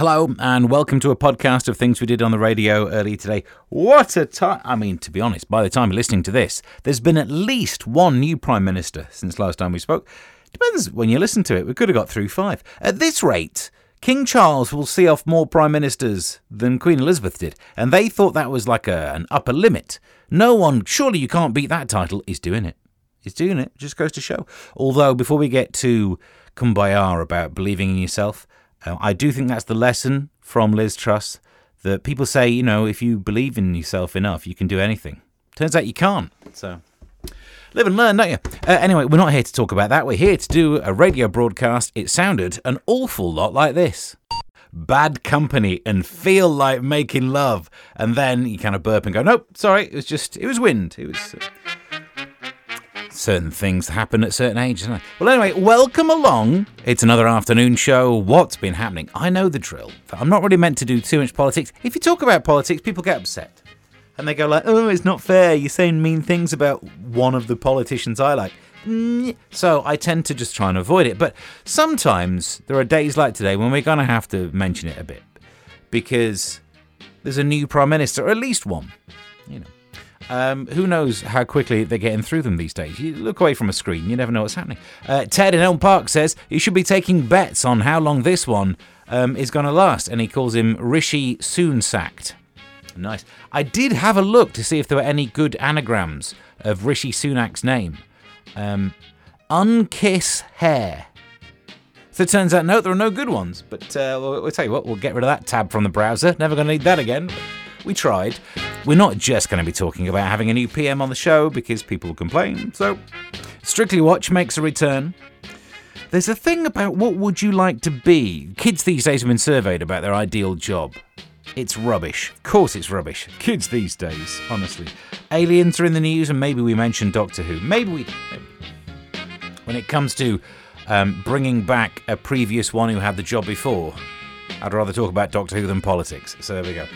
Hello, and welcome to a podcast of things we did on the radio earlier today. What a time! I mean, to be honest, by the time you're listening to this, there's been at least one new Prime Minister since last time we spoke. Depends when you listen to it. We could have got through five. At this rate, King Charles will see off more Prime Ministers than Queen Elizabeth did, and they thought that was like a, an upper limit. No one, surely you can't beat that title, is doing it. Is doing it. Just goes to show. Although, before we get to kumbaya about believing in yourself, uh, I do think that's the lesson from Liz Truss that people say, you know, if you believe in yourself enough, you can do anything. Turns out you can't. So live and learn, don't you? Uh, anyway, we're not here to talk about that. We're here to do a radio broadcast. It sounded an awful lot like this. Bad company and feel like making love, and then you kind of burp and go, "Nope, sorry, it was just it was wind. It was." Uh, certain things happen at certain ages. Well, anyway, welcome along. It's another afternoon show. What's been happening? I know the drill. I'm not really meant to do too much politics. If you talk about politics, people get upset. And they go like, oh, it's not fair. You're saying mean things about one of the politicians I like. Mm, so I tend to just try and avoid it. But sometimes there are days like today when we're going to have to mention it a bit. Because there's a new prime minister, or at least one. You know. Um, who knows how quickly they're getting through them these days? You look away from a screen, you never know what's happening. Uh, Ted in Elm Park says you should be taking bets on how long this one um, is going to last, and he calls him Rishi Soon-sacked. Nice. I did have a look to see if there were any good anagrams of Rishi Sunak's name. Um, unkiss hair. So it turns out, no, there are no good ones. But uh, we'll, we'll, tell you what, we'll get rid of that tab from the browser. Never going to need that again. We tried. We're not just going to be talking about having a new PM on the show because people complain. So, Strictly Watch makes a return. There's a thing about what would you like to be? Kids these days have been surveyed about their ideal job. It's rubbish. Of course, it's rubbish. Kids these days, honestly. Aliens are in the news, and maybe we mention Doctor Who. Maybe we. When it comes to um, bringing back a previous one who had the job before, I'd rather talk about Doctor Who than politics. So there we go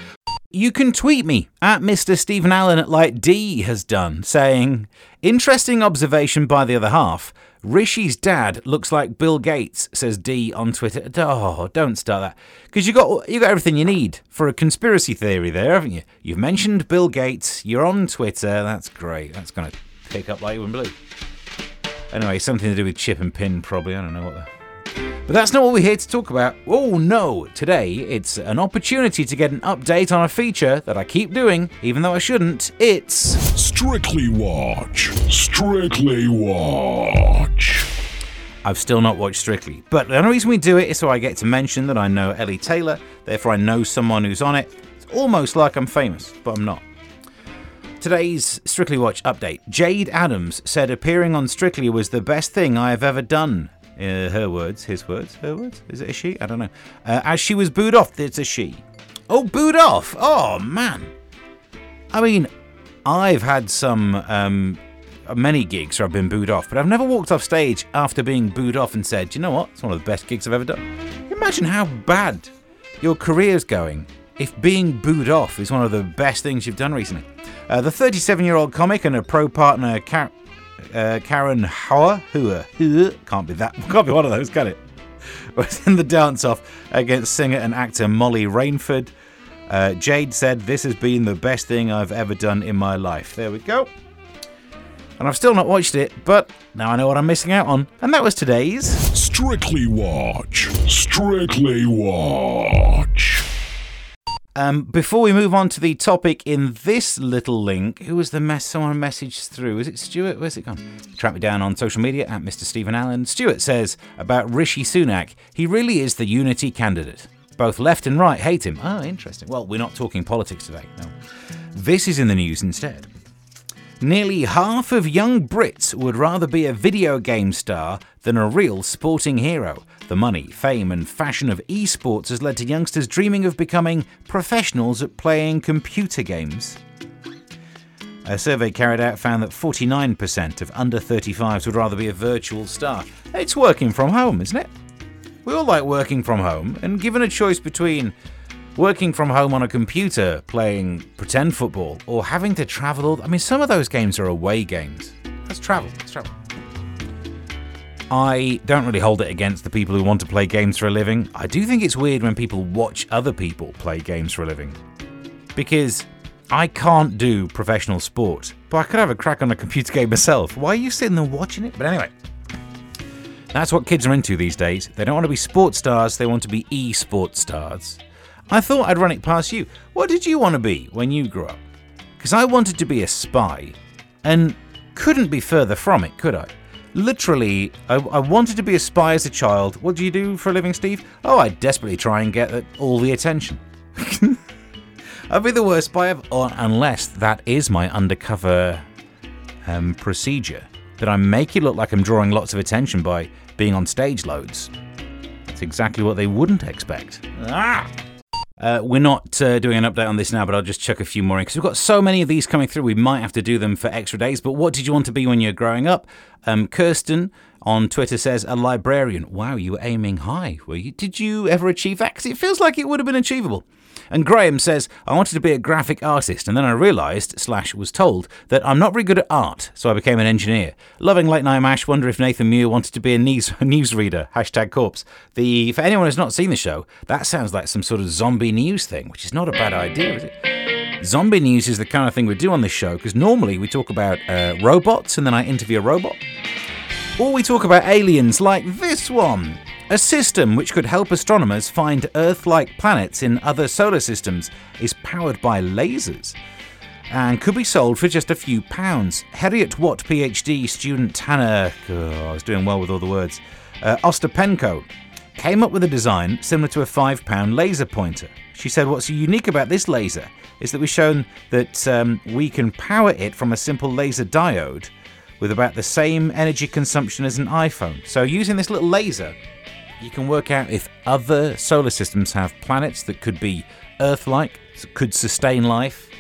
you can tweet me at Mr. Stephen Allen at like D has done, saying, Interesting observation by the other half. Rishi's dad looks like Bill Gates, says D on Twitter. Oh, don't start that. Because you got you got everything you need for a conspiracy theory there, haven't you? You've mentioned Bill Gates, you're on Twitter, that's great. That's gonna pick up like you wouldn't. Anyway, something to do with chip and pin, probably. I don't know what the but that's not what we're here to talk about. Oh no, today it's an opportunity to get an update on a feature that I keep doing, even though I shouldn't. It's Strictly Watch. Strictly Watch. I've still not watched Strictly, but the only reason we do it is so I get to mention that I know Ellie Taylor, therefore I know someone who's on it. It's almost like I'm famous, but I'm not. Today's Strictly Watch update. Jayde Adams said appearing on Strictly was the best thing I have ever done. Uh, her words, his words, her words. Is it a she? I don't know. Uh, as she was booed off, it's a she. Oh, booed off! Oh man. I mean, I've had some um, many gigs where I've been booed off, but I've never walked off stage after being booed off and said, you know what? It's one of the best gigs I've ever done. Imagine how bad your career's going if being booed off is one of the best things you've done recently. Uh, the 37 year old comic and a pro partner, Car- uh, Karen Hauer, Hua, can't be that, can't be one of those, can it? Was in the dance off against singer and actor Molly Rainford. Uh, Jade said, This has been the best thing I've ever done in my life. There we go. And I've still not watched it, but now I know what I'm missing out on. And that was today's Strictly Watch. Strictly Watch. Um, before we move on to the topic in this little link, who was the mess someone messaged through? Is it Stuart? Where's it gone? Track me down on social media at Mr. Stephen Allen. Stuart says about Rishi Sunak, he really is the unity candidate. Both left and right hate him. Oh, interesting. Well, we're not talking politics today. No. This is in the news instead. Nearly half of young Brits would rather be a video game star than a real sporting hero. The money, fame, and fashion of esports has led to youngsters dreaming of becoming professionals at playing computer games. A survey carried out found that 49% of under 35s would rather be a virtual star. It's working from home, isn't it? We all like working from home, and given a choice between working from home on a computer playing pretend football or having to travel I mean some of those games are away games. Let's travel. Let's travel. I don't really hold it against the people who want to play games for a living. I do think it's weird when people watch other people play games for a living. Because I can't do professional sport, but I could have a crack on a computer game myself. Why are you sitting there watching it? But anyway, that's what kids are into these days. They don't want to be sports stars, they want to be e sports stars. I thought I'd run it past you. What did you want to be when you grew up? Because I wanted to be a spy, and couldn't be further from it, could I? Literally, I, I, wanted to be a spy as a child. What do you do for a living, Steve? Oh, I desperately try and get all the attention. I'd be the worst spy ever, unless that is my undercover um, procedure. That I make it look like I'm drawing lots of attention by being on stage loads. It's exactly what they wouldn't expect. Ah! Uh, we're not uh, doing an update on this now, but I'll just chuck a few more in because we've got so many of these coming through. We might have to do them for extra days. But what did you want to be when you were growing up? Um, Kirsten on Twitter says a librarian. Wow, you were aiming high, were you? Did you ever achieve that? Because it feels like it would have been achievable. And Graham says, I wanted to be a graphic artist, and then I realised, slash was told, that I'm not very good at art, so I became an engineer. Loving Late Night Mash, wonder if Nathan Muir wanted to be a news newsreader, hashtag corpse. The, for anyone who's not seen the show, that sounds like some sort of zombie news thing, which is not a bad idea, is it? Zombie news is the kind of thing we do on this show, because normally we talk about uh, robots, and then I interview a robot. Or we talk about aliens like this one. A system which could help astronomers find Earth like planets in other solar systems is powered by lasers and could be sold for just a few pounds. Heriot Watt PhD student Tanner, oh, I was doing well with all the words, uh, Ostapenko, came up with a design similar to a £5 laser pointer. She said, What's unique about this laser is that we've shown that um, we can power it from a simple laser diode with about the same energy consumption as an iPhone. So, using this little laser, you can work out if other solar systems have planets that could be Earth like, could sustain life.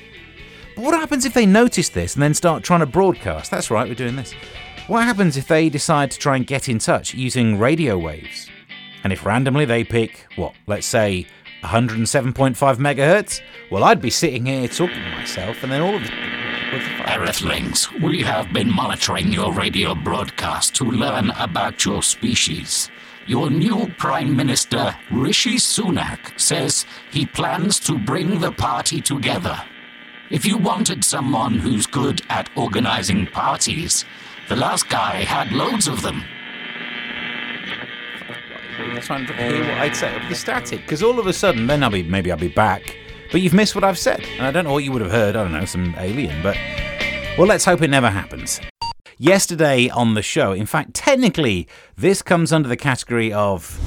But what happens if they notice this and then start trying to broadcast? That's right, we're doing this. What happens if they decide to try and get in touch using radio waves? And if randomly they pick, what, let's say 107.5 megahertz? Well, I'd be sitting here talking to myself, and then all of the. Earthlings, we have been monitoring your radio broadcast to learn about your species. Your new Prime Minister, Rishi Sunak, says he plans to bring the party together. If you wanted someone who's good at organizing parties, the last guy had loads of them. I'm trying to hear what I'd. It'll be static, because all of a sudden, then I'll be maybe I'll be back. But you've missed what I've said, and I don't know what you would have heard. I don't know, some alien. But well, let's hope it never happens yesterday on the show. In fact, technically, this comes under the category of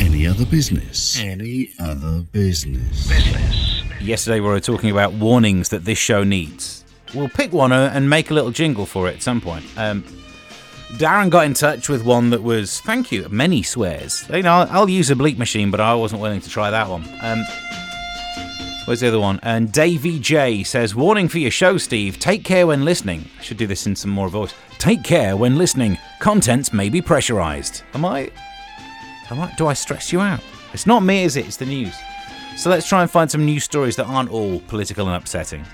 any other business. Any other business. Business. Yesterday, we were talking about warnings that this show needs. We'll pick one and make a little jingle for it at some point. Um, Darren got in touch with one that was, thank you, many swears. You know, I'll, I'll use a bleep machine, but I wasn't willing to try that one. Um, Where's the other one? And Davey J says, Warning for your show, Steve. Take care when listening. I should do this in some more voice. Take care when listening. Contents may be pressurized. Am I. Am I. Do I stress you out? It's not me, is it? It's the news. So let's try and find some news stories that aren't all political and upsetting.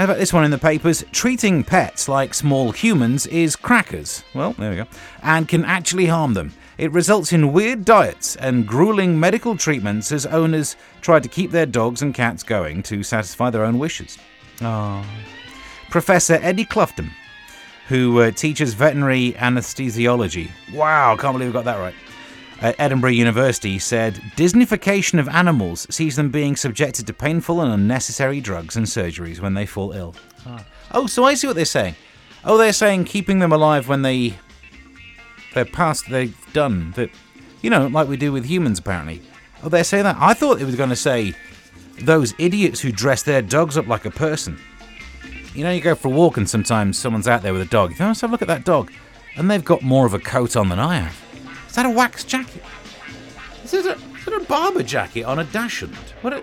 How about this one in the papers? Treating pets like small humans is crackers. Well, there we go. And can actually harm them. It results in weird diets and grueling medical treatments as owners try to keep their dogs and cats going to satisfy their own wishes. Oh. Professor Eddie Clutton, who uh, teaches veterinary anesthesiology. Wow, can't believe we got that right. At Edinburgh University said Disneyfication of animals sees them being subjected to painful and unnecessary drugs and surgeries when they fall ill. Oh. oh, so I see what they're saying. Oh, they're saying keeping them alive when they they're past, they've done. That, you know, like we do with humans, apparently. Oh, they're saying that. I thought it was going to say those idiots who dress their dogs up like a person. You know, you go for a walk and sometimes someone's out there with a dog. You think, let's have a look at that dog. And they've got more of a coat on than I have. Is that a wax jacket? Is it a, is it a Barbour jacket on a dachshund? What are,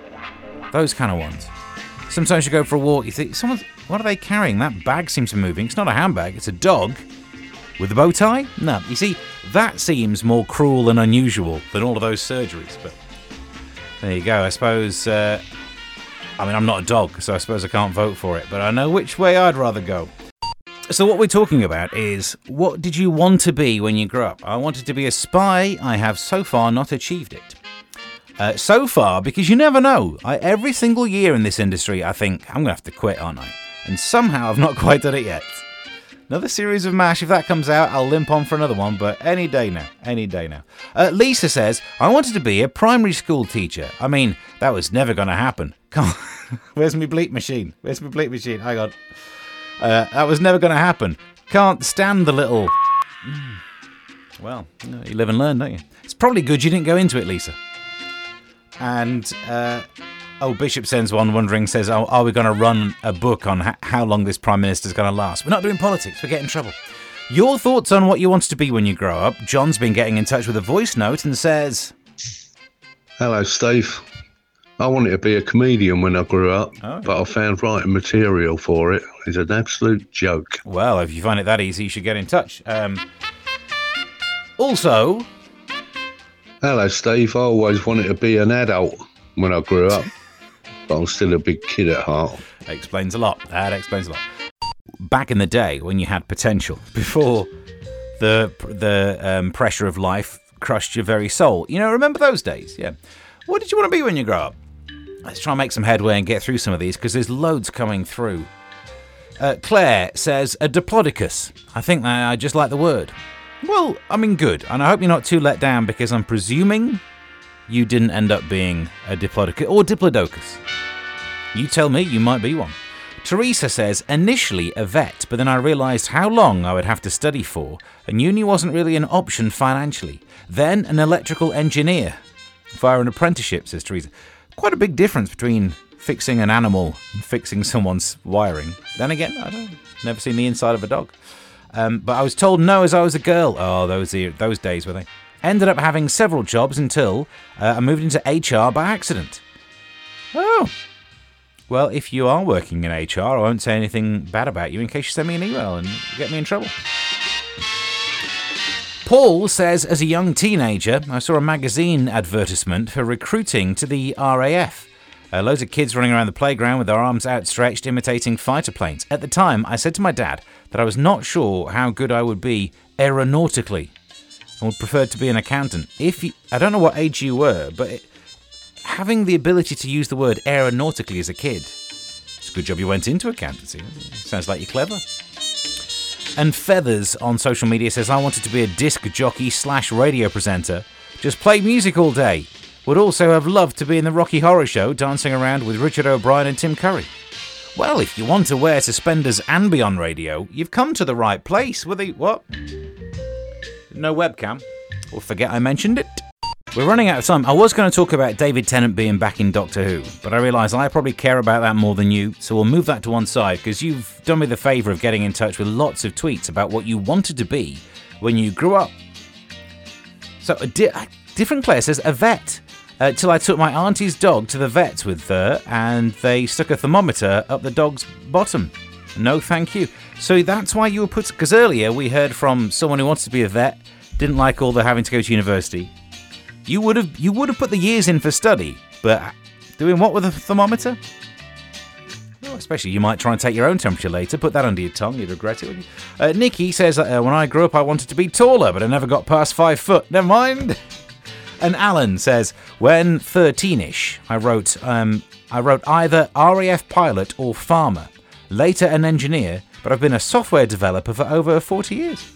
those kind of ones. Sometimes you go for a walk, you think, someone's, what are they carrying? That bag seems to be moving. It's not a handbag, it's a dog. With a bow tie? No. You see, that seems more cruel and unusual than all of those surgeries. But there you go. I suppose. Uh, I mean, I'm not a dog, so I suppose I can't vote for it. But I know which way I'd rather go. So, what we're talking about is what did you want to be when you grew up? I wanted to be a spy. I have so far not achieved it. Uh, so far, because you never know. I, every single year in this industry, I think I'm going to have to quit, aren't I? And somehow I've not quite done it yet. Another series of MASH, if that comes out, I'll limp on for another one, but any day now. Any day now. Uh, Lisa says, I wanted to be a primary school teacher. I mean, that was never going to happen. Come on. Where's my bleep machine? Where's my bleep machine? Hang on. Uh, that was never going to happen. Can't stand the little. Well, you, live and learn, don't you? It's probably good you didn't go into it, Lisa. And uh, oh, Bishop sends one wondering, says, oh, "Are we going to run a book on ha- how long this prime minister is going to last?" We're not doing politics. We get in trouble. Your thoughts on what you want to be when you grow up? John's been getting in touch with a voice note and says, Hello, Steve. I wanted to be a comedian when I grew up, Oh. but I found writing material for it is an absolute joke. "Well, if you find it that easy, you should get in touch." Um, also, Hello, Steve. I always wanted to be an adult when I grew up, but I'm still a big kid at heart. That explains a lot. That explains a lot. Back in the day when you had potential, before the the um, pressure of life crushed your very soul. You know, remember those days? Yeah. What did you want to be when you grow up? Let's try and make some headway and get through some of these because there's loads coming through. Uh, Claire says a diplodocus. I think that I just like the word. Well, I mean, good. And I hope you're not too let down because I'm presuming you didn't end up being a diplodocus or diplodocus. You tell me, you might be one. Teresa says, initially a vet, but then I realised how long I would have to study for, and uni wasn't really an option financially. Then an electrical engineer via an apprenticeship, says Teresa. Quite a big difference between fixing an animal and fixing someone's wiring. Then again, I don't never seen the inside of a dog. Um, but I was told no as I was a girl. Oh, those those days were they? Ended up having several jobs until uh, I moved into HR by accident. Oh, well, if you are working in HR, I won't say anything bad about you in case you send me an email and get me in trouble. Paul says, as a young teenager, I saw a magazine advertisement for recruiting to the RAF. Uh, loads of kids running around the playground with their arms outstretched, imitating fighter planes. At the time, I said to my dad that I was not sure how good I would be aeronautically and would prefer to be an accountant. If you, I don't know what age you were, but it, having the ability to use the word aeronautically as a kid, it's a good job you went into accountancy. Sounds like you're clever. And Feathers on social media says, I wanted to be a disc jockey slash radio presenter. Just play music all day. Would also have loved to be in the Rocky Horror Show, dancing around with Richard O'Brien and Tim Curry. Well, if you want to wear suspenders and be on radio, you've come to the right place. With the what? No webcam. Well, forget I mentioned it. We're running out of time. I was going to talk about David Tennant being back in Doctor Who, but I realise I probably care about that more than you, so we'll move that to one side because you've done me the favour of getting in touch with lots of tweets about what you wanted to be when you grew up. So, a di- different Claire says, a vet. Uh, till I took my auntie's dog to the vet with her, and they stuck a thermometer up the dog's bottom. No, thank you. So that's why you were put. Because earlier we heard from someone who wants to be a vet, didn't like all the having to go to university. You would have you would have put the years in for study, but doing what with a thermometer? Especially you might try and take your own temperature later. Put that under your tongue, you'd regret it. Uh, Nikki says uh, when I grew up, I wanted to be taller, but I never got past five foot. Never mind. And Alan says, when 13ish, I wrote, um, I wrote either RAF pilot or farmer. Later an engineer, but I've been a software developer for over 40 years.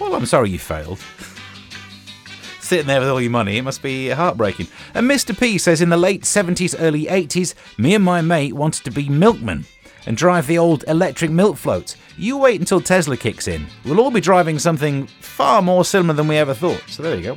Well, I'm sorry you failed. Sitting there with all your money, it must be heartbreaking. And Mr. P says, in the late 70s, early 80s, me and my mate wanted to be milkmen and drive the old electric milk floats. You wait until Tesla kicks in. We'll all be driving something far more similar than we ever thought. So there you go.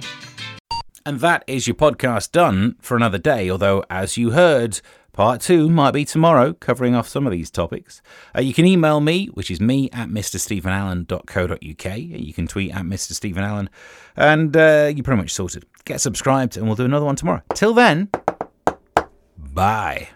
And that is your podcast done for another day. Although, as you heard, part two might be tomorrow, covering off some of these topics. Uh, you can email me, which is me at mrstephenallen.co.uk. You can tweet at Mr. Stephen Allen. And uh, you're pretty much sorted. Get subscribed, and we'll do another one tomorrow. Till then, bye.